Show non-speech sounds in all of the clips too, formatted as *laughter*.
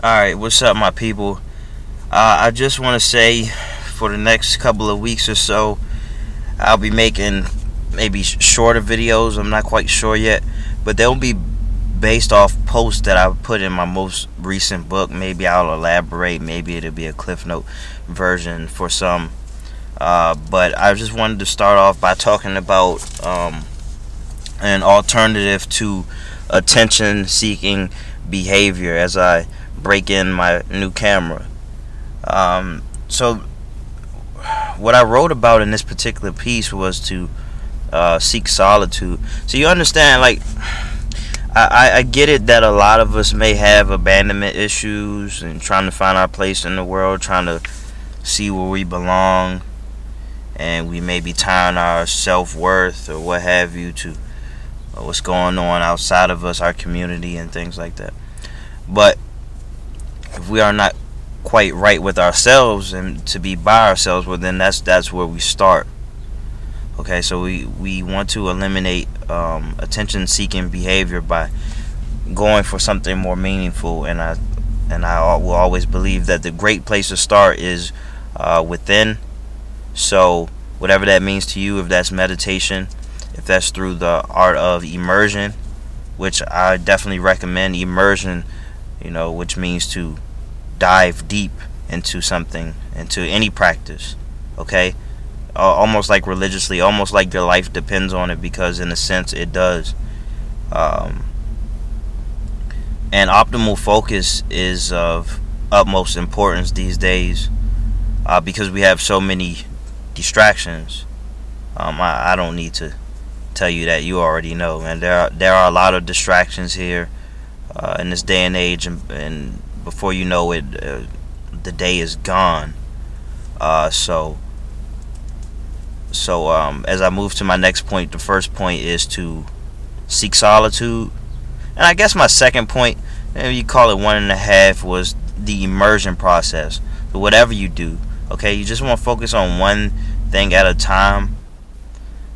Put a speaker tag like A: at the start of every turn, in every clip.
A: Alright, what's up, my people? Uh, I just want to say for the next couple of weeks or so, I'll be making maybe shorter videos. I'm not quite sure yet, but they'll be based off posts that I put in my most recent book. Maybe I'll elaborate, maybe it'll be a Cliff Note version for some. Uh, but I just wanted to start off by talking about um, an alternative to attention seeking behavior as I break in my new camera. Um, so, what I wrote about in this particular piece was to uh, seek solitude. So you understand, like, I, I get it that a lot of us may have abandonment issues and trying to find our place in the world, trying to see where we belong, and we may be tying our self worth or what have you to what's going on outside of us, our community, and things like that. But if we are not quite right with ourselves and to be by ourselves, well then that's that's where we start. Okay, so we we want to eliminate um, attention-seeking behavior by going for something more meaningful, and I and I will always believe that the great place to start is uh, within. So whatever that means to you, if that's meditation, if that's through the art of immersion, which I definitely recommend immersion, you know, which means to dive deep into something, into any practice, okay? Almost like religiously, almost like your life depends on it, because in a sense it does. Um, and optimal focus is of utmost importance these days uh, because we have so many distractions. Um, I, I, don't need to tell you that you already know, and there are, there are a lot of distractions here uh, in this day and age, and, and before you know it, uh, the day is gone. Uh, so, so um, as I move to my next point, the first point is to seek solitude, and I guess my second point, maybe you call it one and a half, was the immersion process. So whatever you do, okay, you just want to focus on one thing at a time.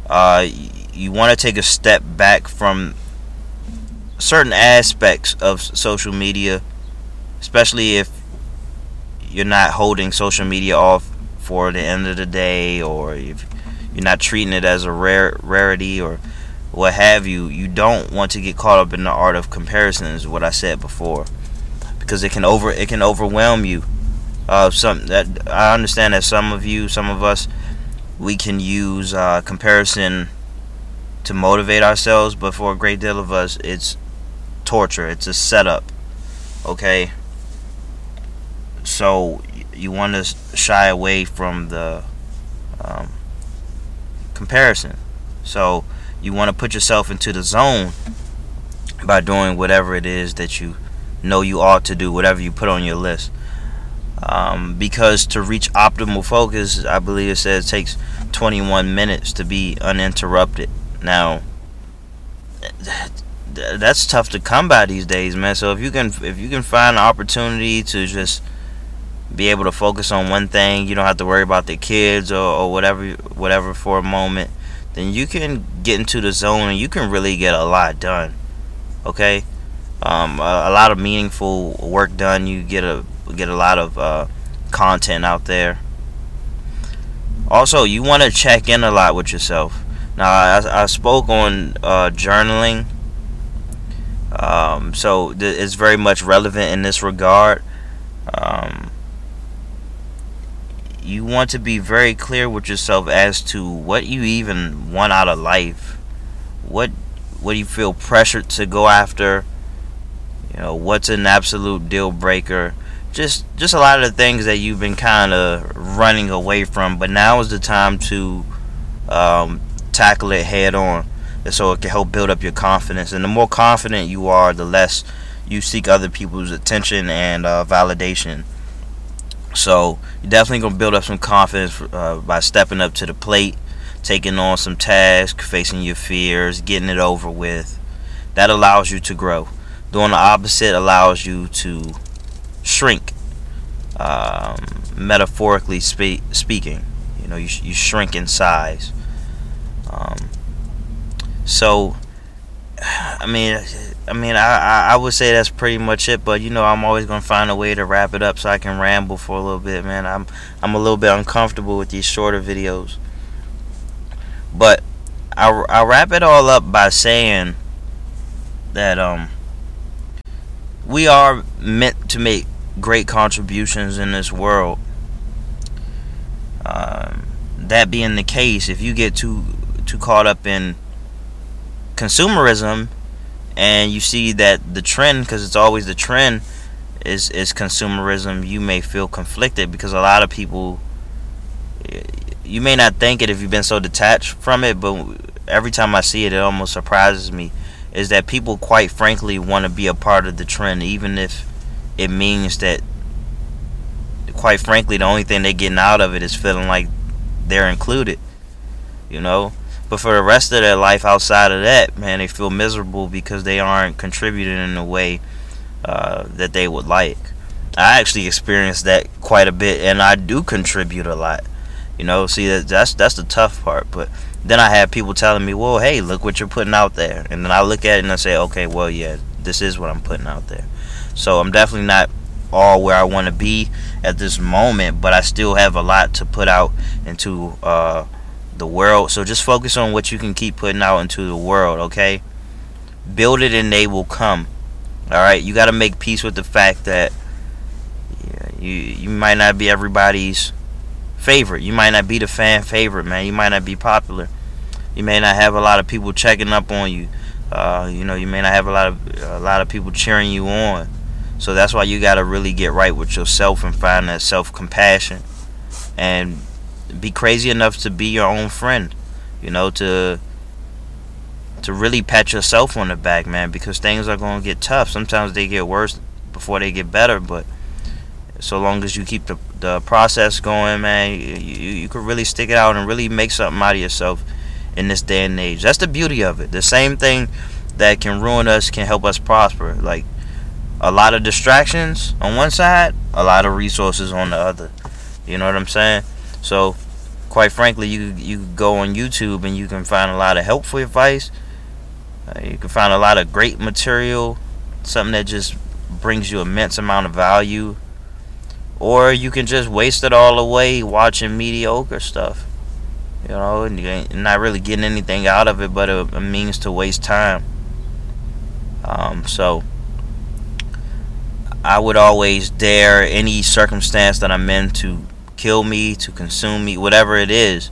A: Uh, you want to take a step back from certain aspects of social media especially if you're not holding social media off for the end of the day or if you're not treating it as a rare rarity or what have you you don't want to get caught up in the art of comparisons what I said before. Because it can over it can overwhelm you. Uh, some that I understand that some of you some of us we can use uh, comparison to motivate ourselves but for a great deal of us it's torture. It's a setup. Okay so you want to shy away from the um, comparison. So you want to put yourself into the zone by doing whatever it is that you know you ought to do, whatever you put on your list. Um, because to reach optimal focus, I believe it says it takes 21 minutes to be uninterrupted. Now, that's tough to come by these days, man. So if you can, if you can find an opportunity to just be able to focus on one thing. You don't have to worry about the kids or, or whatever, whatever for a moment. Then you can get into the zone and you can really get a lot done. Okay, um, a, a, lot of meaningful work done. You get a get a lot of uh, content out there. Also, you want to check in a lot with yourself. Now, I, I spoke on uh, journaling, um, so th- it's very much relevant in this regard. Um, you want to be very clear with yourself as to what you even want out of life. What what do you feel pressured to go after? You know, what's an absolute deal breaker? Just just a lot of the things that you've been kind of running away from, but now is the time to um, tackle it head on, so it can help build up your confidence. And the more confident you are, the less you seek other people's attention and uh, validation. So you're definitely gonna build up some confidence uh, by stepping up to the plate, taking on some tasks, facing your fears, getting it over with. That allows you to grow. Doing the opposite allows you to shrink. Um, metaphorically spe- speaking, you know, you, you shrink in size. Um, so, *sighs* I mean, I mean, I, I, I would say that's pretty much it. But you know, I'm always gonna find a way to wrap it up so I can ramble for a little bit, man. I'm I'm a little bit uncomfortable with these shorter videos. But I I wrap it all up by saying that um we are meant to make great contributions in this world. Um, that being the case, if you get too too caught up in consumerism and you see that the trend because it's always the trend is is consumerism. You may feel conflicted because a lot of people you may not think it if you've been so detached from it but every time I see it it almost surprises me is that people quite frankly want to be a part of the trend even if it means that quite frankly the only thing they're getting out of it is feeling like they're included you know but for the rest of their life outside of that, man, they feel miserable because they aren't contributing in a way uh, that they would like. I actually experienced that quite a bit, and I do contribute a lot. You know, see that that's that's the tough part. But then I have people telling me, "Well, hey, look what you're putting out there," and then I look at it and I say, "Okay, well, yeah, this is what I'm putting out there." So I'm definitely not all where I want to be at this moment, but I still have a lot to put out into uh, the world. So just focus on what you can keep putting out into the world, okay? Build it and they will come. All right, you got to make peace with the fact that yeah, you you might not be everybody's favorite. You might not be the fan favorite, man. You might not be popular. You may not have a lot of people checking up on you. Uh, you know, you may not have a lot of a lot of people cheering you on. So that's why you got to really get right with yourself and find that self compassion and be crazy enough to be your own friend. You know, to to really pat yourself on the back, man, because things are going to get tough. Sometimes they get worse before they get better, but so long as you keep the, the process going, man, you, you, you could really stick it out and really make something out of yourself in this day and age. That's the beauty of it. The same thing that can ruin us can help us prosper. Like a lot of distractions on one side, a lot of resources on the other. You know what I'm saying? So, quite frankly, you you go on YouTube and you can find a lot of helpful advice. Uh, you can find a lot of great material, something that just brings you immense amount of value. Or you can just waste it all away watching mediocre stuff. You know, and you're not really getting anything out of it but a, a means to waste time. Um, so, I would always dare any circumstance that I'm in to kill me, to consume me, whatever it is.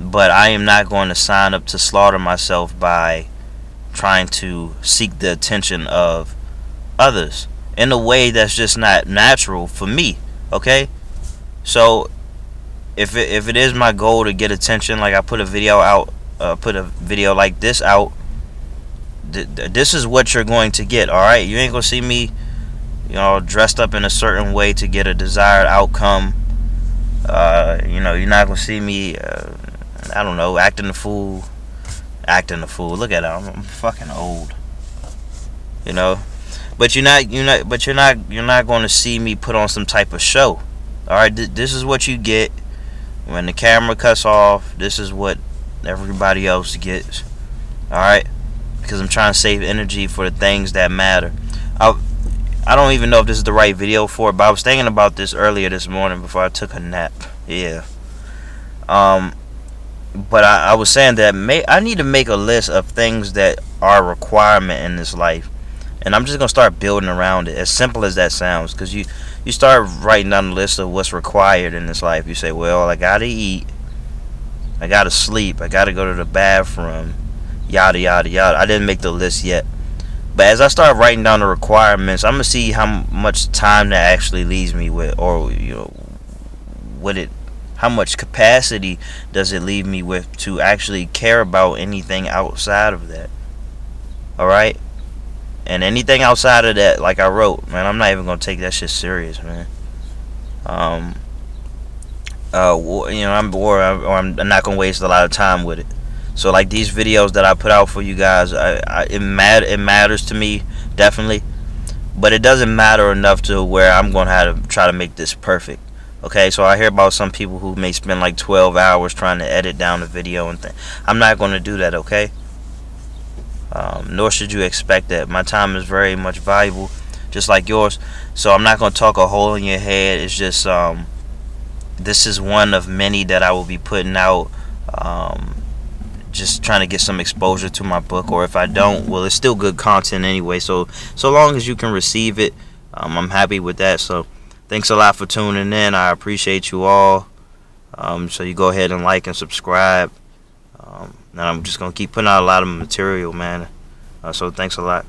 A: But I am not going to sign up to slaughter myself by trying to seek the attention of others in a way that's just not natural for me. Okay? So if it, if it is my goal to get attention, like I put a video out, uh, put a video like this out, th- th- this is what you're going to get. All right, you ain't gonna see me, you know, dressed up in a certain way to get a desired outcome uh, you know, you're not gonna see me. Uh, I don't know, acting the fool, acting the fool. Look at it, I'm, I'm fucking old. You know, but you're not, you're not, but you're not, you're not to see me put on some type of show. All right, th- this is what you get when the camera cuts off. This is what everybody else gets. All right, because I'm trying to save energy for the things that matter. I, I don't even know if this is the right video for it, but I was thinking about this earlier this morning before I took a nap. Yeah. Um, but I, I was saying that may, I need to make a list of things that are a requirement in this life, and I'm just gonna start building around it. As simple as that sounds, because you you start writing down a list of what's required in this life. You say, well, I gotta eat, I gotta sleep, I gotta go to the bathroom, yada yada yada. I didn't make the list yet. But as I start writing down the requirements, I'm gonna see how much time that actually leaves me with, or you know, what it, how much capacity does it leave me with to actually care about anything outside of that. All right, and anything outside of that, like I wrote, man, I'm not even gonna take that shit serious, man. Um, uh, you know, I'm bored, or I'm not gonna waste a lot of time with it. So like these videos that I put out for you guys, I, I, it mat it matters to me definitely, but it doesn't matter enough to where I'm going to have to try to make this perfect. Okay, so I hear about some people who may spend like 12 hours trying to edit down the video and things. I'm not going to do that. Okay. um, nor should you expect that. My time is very much valuable, just like yours. So I'm not going to talk a hole in your head. It's just um, this is one of many that I will be putting out. Um, just trying to get some exposure to my book, or if I don't, well, it's still good content anyway. So so long as you can receive it, um, I'm happy with that. So thanks a lot for tuning in. I appreciate you all. Um, so you go ahead and like and subscribe. Um, and I'm just gonna keep putting out a lot of material, man. Uh, so thanks a lot.